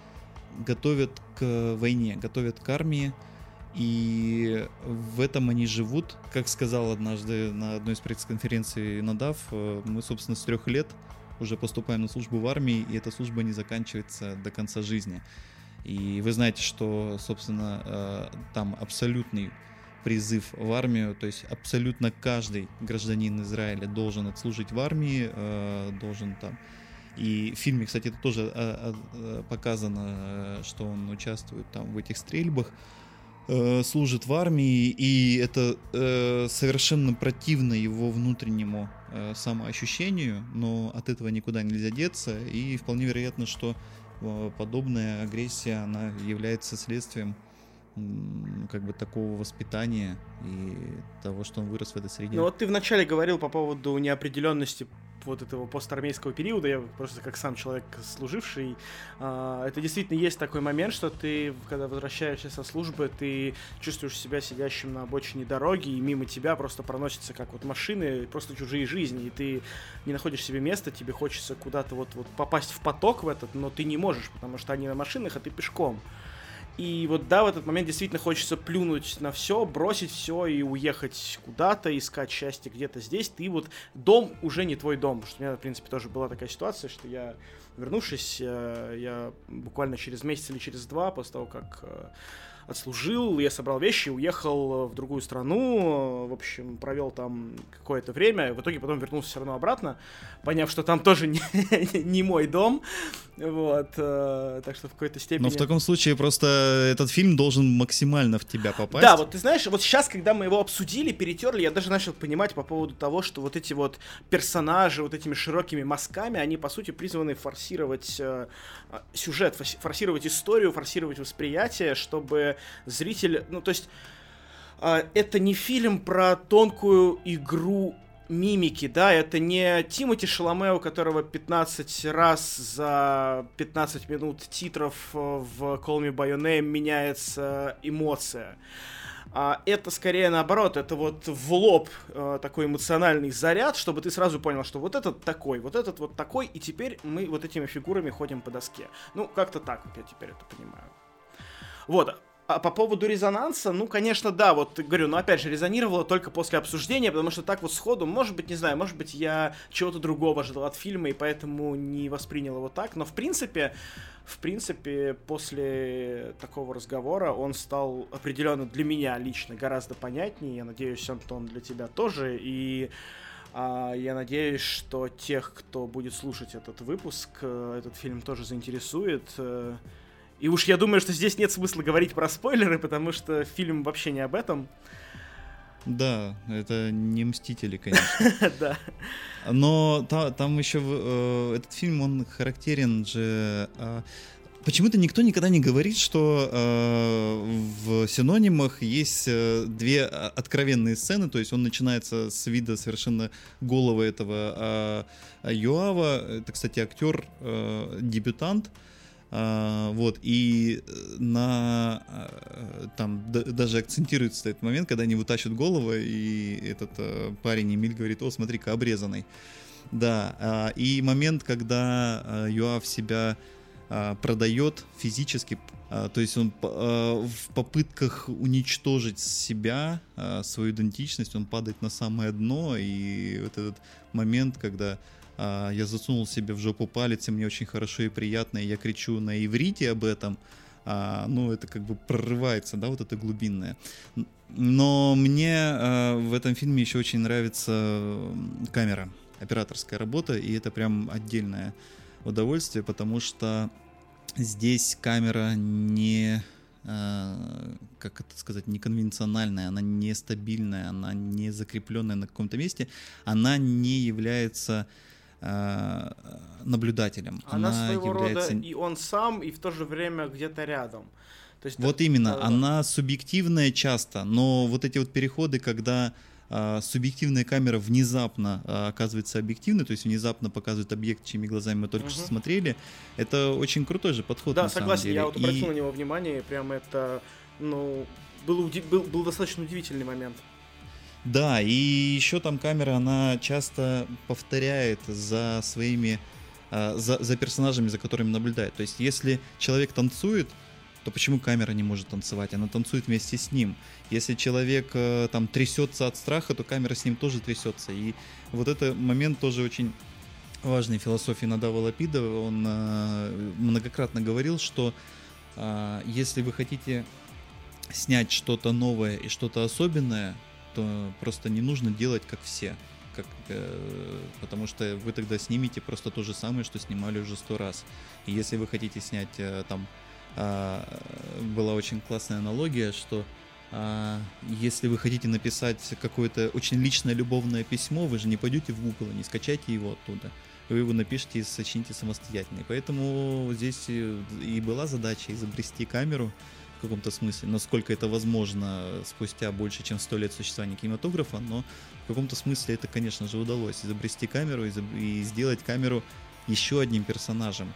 готовят к войне, готовят к армии. И в этом они живут. Как сказал однажды на одной из пресс-конференций Надав, э, мы, собственно, с трех лет уже поступаем на службу в армии, и эта служба не заканчивается до конца жизни. И вы знаете, что, собственно, э, там абсолютный призыв в армию, то есть абсолютно каждый гражданин Израиля должен отслужить в армии, э, должен там и в фильме, кстати, это тоже показано, что он участвует там в этих стрельбах. Э, служит в армии, и это э, совершенно противно его внутреннему э, самоощущению, но от этого никуда нельзя деться, и вполне вероятно, что э, подобная агрессия, она является следствием как бы такого воспитания и того, что он вырос в этой среде. Ну вот ты вначале говорил по поводу неопределенности вот этого постармейского периода, я просто как сам человек служивший, э, это действительно есть такой момент, что ты, когда возвращаешься со службы, ты чувствуешь себя сидящим на обочине дороги, и мимо тебя просто проносятся как вот машины, просто чужие жизни, и ты не находишь себе места, тебе хочется куда-то вот, вот попасть в поток в этот, но ты не можешь, потому что они на машинах, а ты пешком. И вот да, в этот момент действительно хочется плюнуть на все, бросить все и уехать куда-то, искать счастье где-то здесь. Ты вот дом уже не твой дом. Потому что у меня, в принципе, тоже была такая ситуация, что я, вернувшись, э, я буквально через месяц или через два, после того, как э, отслужил, я собрал вещи, уехал в другую страну, в общем, провел там какое-то время, в итоге потом вернулся все равно обратно, поняв, что там тоже не, *laughs* не мой дом, вот, э, так что в какой-то степени... Но в таком случае просто этот фильм должен максимально в тебя попасть. Да, вот ты знаешь, вот сейчас, когда мы его обсудили, перетерли, я даже начал понимать по поводу того, что вот эти вот персонажи, вот этими широкими мазками, они, по сути, призваны форсировать э, сюжет, форсировать историю, форсировать восприятие, чтобы зритель, ну то есть э, это не фильм про тонкую игру мимики, да, это не Тимоти Шаломе, у которого 15 раз за 15 минут титров э, в Call Me By Your Name меняется эмоция. А это скорее наоборот, это вот в лоб э, такой эмоциональный заряд, чтобы ты сразу понял, что вот этот такой, вот этот вот такой, и теперь мы вот этими фигурами ходим по доске. Ну, как-то так вот я теперь это понимаю. Вот, а по поводу резонанса, ну, конечно, да, вот говорю, но опять же, резонировало только после обсуждения, потому что так вот сходу, может быть, не знаю, может быть, я чего-то другого ждал от фильма, и поэтому не воспринял его так, но в принципе, в принципе, после такого разговора он стал определенно для меня лично гораздо понятнее, я надеюсь, Антон, для тебя тоже, и а, я надеюсь, что тех, кто будет слушать этот выпуск, э, этот фильм тоже заинтересует, э, и уж я думаю, что здесь нет смысла говорить про спойлеры, потому что фильм вообще не об этом. Да, это не Мстители, конечно. *laughs* Да. Но та, там еще э, этот фильм, он характерен же... Э, Почему-то никто никогда не говорит, что э, в синонимах есть э, две откровенные сцены, то есть он начинается с вида совершенно голого этого э, Юава, это, кстати, актер, э, дебютант, а, вот, и э, на а, там даже акцентируется этот момент, когда они вытащат голову, и этот а, парень Эмиль говорит, о, смотри-ка, обрезанный. Да, а, и момент, когда а, Юав себя а, продает физически, а, то есть он а, в попытках уничтожить себя, а, свою идентичность, он падает на самое дно, и вот этот момент, когда а, я засунул себе в жопу палец, и мне очень хорошо и приятно, и я кричу на иврите об этом, а, ну, это как бы прорывается, да, вот это глубинное. Но мне а, в этом фильме еще очень нравится камера, операторская работа, и это прям отдельное удовольствие, потому что здесь камера не как это сказать, неконвенциональная, она нестабильная, она не закрепленная на каком-то месте, она не является наблюдателем. Она, она своего является... рода и он сам, и в то же время где-то рядом. То есть, вот да, именно, да, она да. субъективная часто, но вот эти вот переходы, когда а, субъективная камера внезапно а, оказывается объективной, то есть внезапно показывает объект, чьими глазами мы только угу. что смотрели, это очень крутой же подход. Да, согласен, я вот обратил и... на него внимание, прям это, ну, был, был, был достаточно удивительный момент. Да, и еще там камера, она часто повторяет за своими, а, за, за персонажами, за которыми наблюдает. То есть, если человек танцует, то почему камера не может танцевать? Она танцует вместе с ним. Если человек э, там трясется от страха, то камера с ним тоже трясется. И вот этот момент тоже очень важный философии Надава Лапида. Он э, многократно говорил, что э, если вы хотите снять что-то новое и что-то особенное, то просто не нужно делать как все. Как, э, потому что вы тогда снимете просто то же самое, что снимали уже сто раз. И если вы хотите снять э, там а, была очень классная аналогия, что а, если вы хотите написать какое-то очень личное любовное письмо, вы же не пойдете в Google и не скачайте его оттуда. Вы его напишите и сочините самостоятельно. И поэтому здесь и была задача изобрести камеру каком-то смысле, насколько это возможно спустя больше, чем сто лет существования кинематографа, но в каком-то смысле это, конечно же, удалось. Изобрести камеру и сделать камеру еще одним персонажем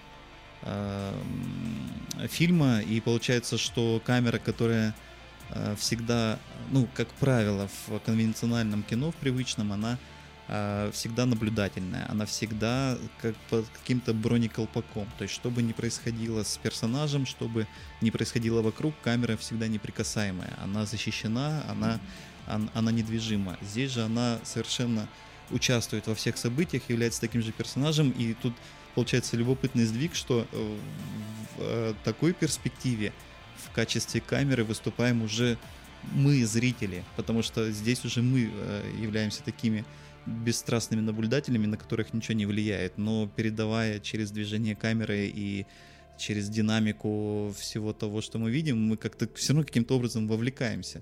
фильма, и получается, что камера, которая э, всегда, ну, как правило, в конвенциональном кино, в привычном, она э, всегда наблюдательная, она всегда как под каким-то бронеколпаком. То есть, что бы ни происходило с персонажем, что бы ни происходило вокруг, камера всегда неприкасаемая. Она защищена, она, она, она недвижима. Здесь же она совершенно участвует во всех событиях, является таким же персонажем, и тут получается любопытный сдвиг, что э, в э, такой перспективе в качестве камеры выступаем уже мы, зрители, потому что здесь уже мы э, являемся такими бесстрастными наблюдателями, на которых ничего не влияет, но передавая через движение камеры и через динамику всего того, что мы видим, мы как-то все равно каким-то образом вовлекаемся.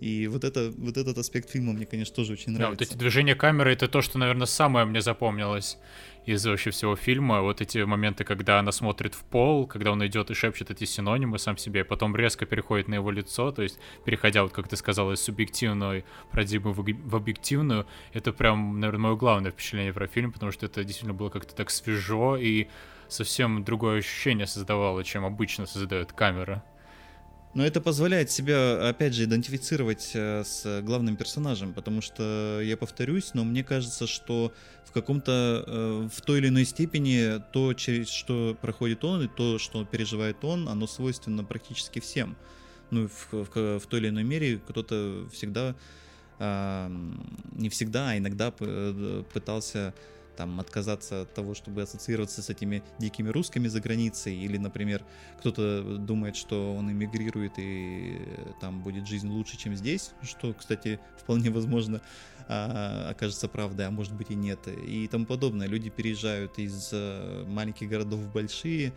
И вот, это, вот этот аспект фильма мне, конечно, тоже очень нравится. Да, вот эти движения камеры — это то, что, наверное, самое мне запомнилось из вообще всего фильма. Вот эти моменты, когда она смотрит в пол, когда он идет и шепчет эти синонимы сам себе, потом резко переходит на его лицо, то есть переходя, вот как ты сказал, из субъективной парадигмы в объективную, это прям, наверное, мое главное впечатление про фильм, потому что это действительно было как-то так свежо и совсем другое ощущение создавало, чем обычно создает камера. Но это позволяет себя, опять же, идентифицировать э, с главным персонажем, потому что, я повторюсь, но мне кажется, что в каком-то, э, в той или иной степени то, через что проходит он, и то, что переживает он, оно свойственно практически всем. Ну, в, в, в той или иной мере кто-то всегда, не всегда, а иногда э, пытался там отказаться от того, чтобы ассоциироваться с этими дикими русскими за границей, или, например, кто-то думает, что он эмигрирует и там будет жизнь лучше, чем здесь, что, кстати, *laughs* вполне возможно а, окажется правдой, а может быть и нет, и тому подобное. Люди переезжают из э, маленьких городов в большие,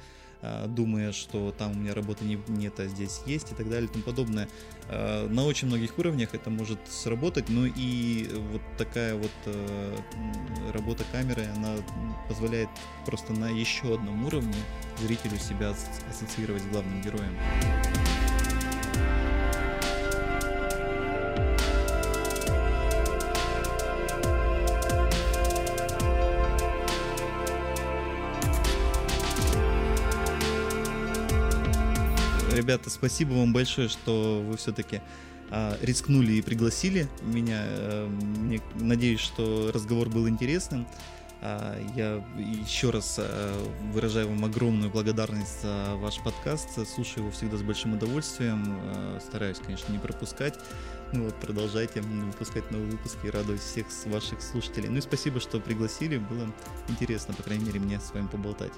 думая, что там у меня работы не, нет, а здесь есть и так далее и тому подобное. А, на очень многих уровнях это может сработать, но и вот такая вот э, работа камеры, она позволяет просто на еще одном уровне зрителю себя ассоциировать с главным героем. Ребята, спасибо вам большое, что вы все-таки а, рискнули и пригласили меня. Мне, надеюсь, что разговор был интересным. А, я еще раз а, выражаю вам огромную благодарность за ваш подкаст. Слушаю его всегда с большим удовольствием. А, стараюсь, конечно, не пропускать. Ну вот, продолжайте выпускать новые выпуски и радовать всех ваших слушателей. Ну и спасибо, что пригласили. Было интересно, по крайней мере, мне с вами поболтать.